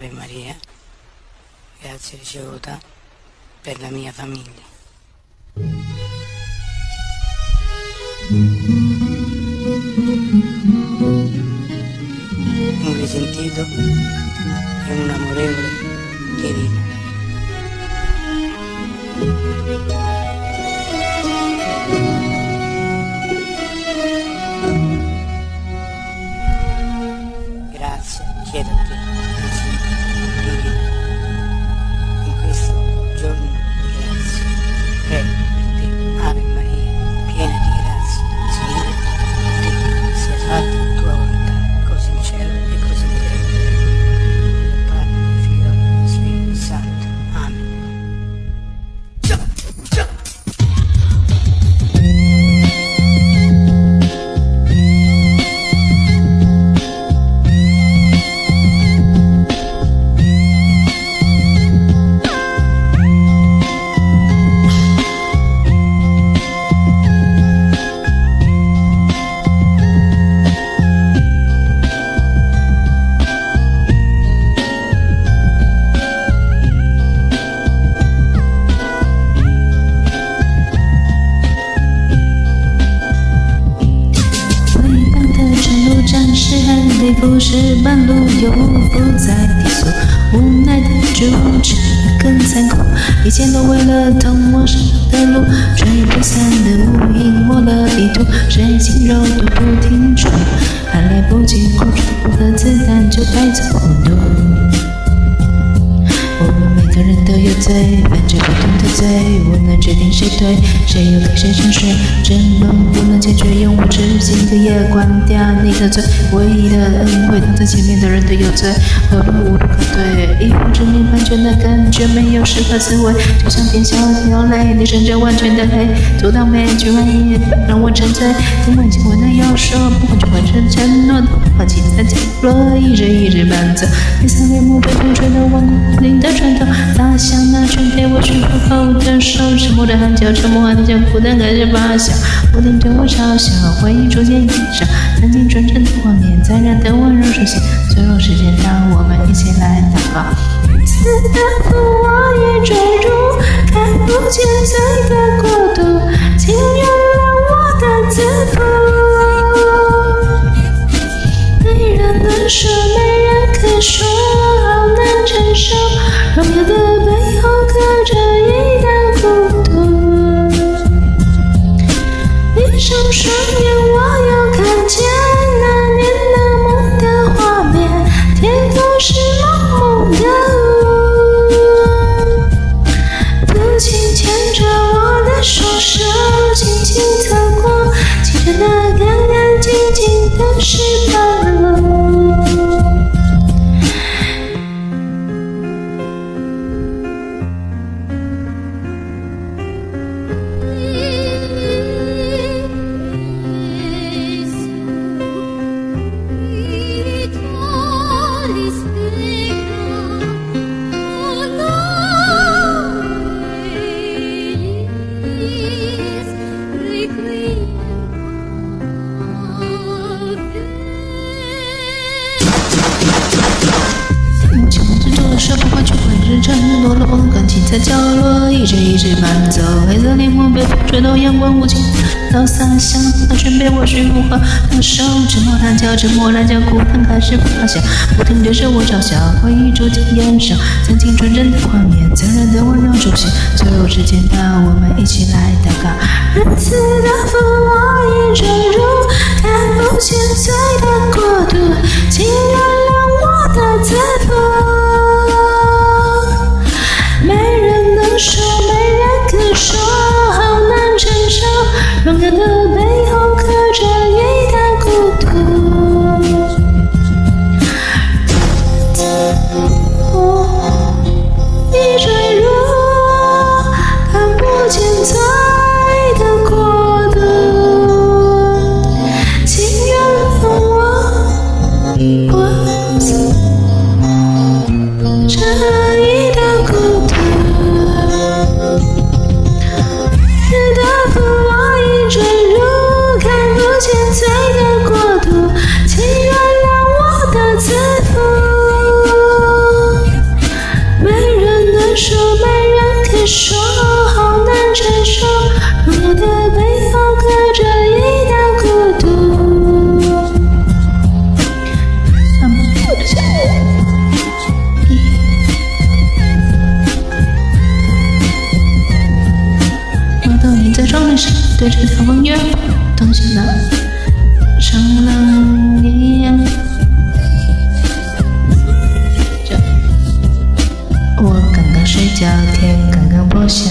Ave Maria, grazie ricevuta per la mia famiglia. Un risentito e un amorevole Chierino. 路战士和背负是半路又不再低俗，无奈的主旨更残酷，一切都为了通往神的路，吹不散的乌云抹了一途，深情肉度不停住，还来不及哭出的子弹就带走孤独。我们每个人都有罪，犯着不同的罪，我能决定谁对，谁又该谁沉睡。争论不能解决，永无止境的夜关掉你的嘴。唯一的恩惠，挡在前面的人都有罪，何路无路可退？一无真理完全的感觉，没有适合滋味，就像天下流泪，你身着完全的黑，阻挡每句话也让我沉醉。怎么情我能要说，不管就换成承诺的话，挤在角落，一日一日伴奏。黑色帘幕被风吹得万古灵的拳头，像那全被我驯服后的手，沉默的喊叫，沉默喊叫，孤单开始发酵，不停对我嘲笑，回忆逐渐延烧，曾经纯真的画面，在燃的温柔出现，最后时间到，我们一起来祷告。此的父我已坠入看不见罪的国度，请原谅我的自负。闭上双眼，我又手，不管去会日承诺了，我钢琴在角落一直一直伴奏，黑色帘幕被风吹到阳光无情，到洒向那全被我驯服后的手，沉默喊叫，沉默喊叫，孤单开始发酵，不停对着我嘲笑，回忆逐渐燃烧，曾经纯真的画面，残忍的温柔出现，最后时间到，我们一起来祷告。仁慈的父，我已坠入这一对着台湾远方东西呢，像浪一样。我刚刚睡觉，天刚刚破晓。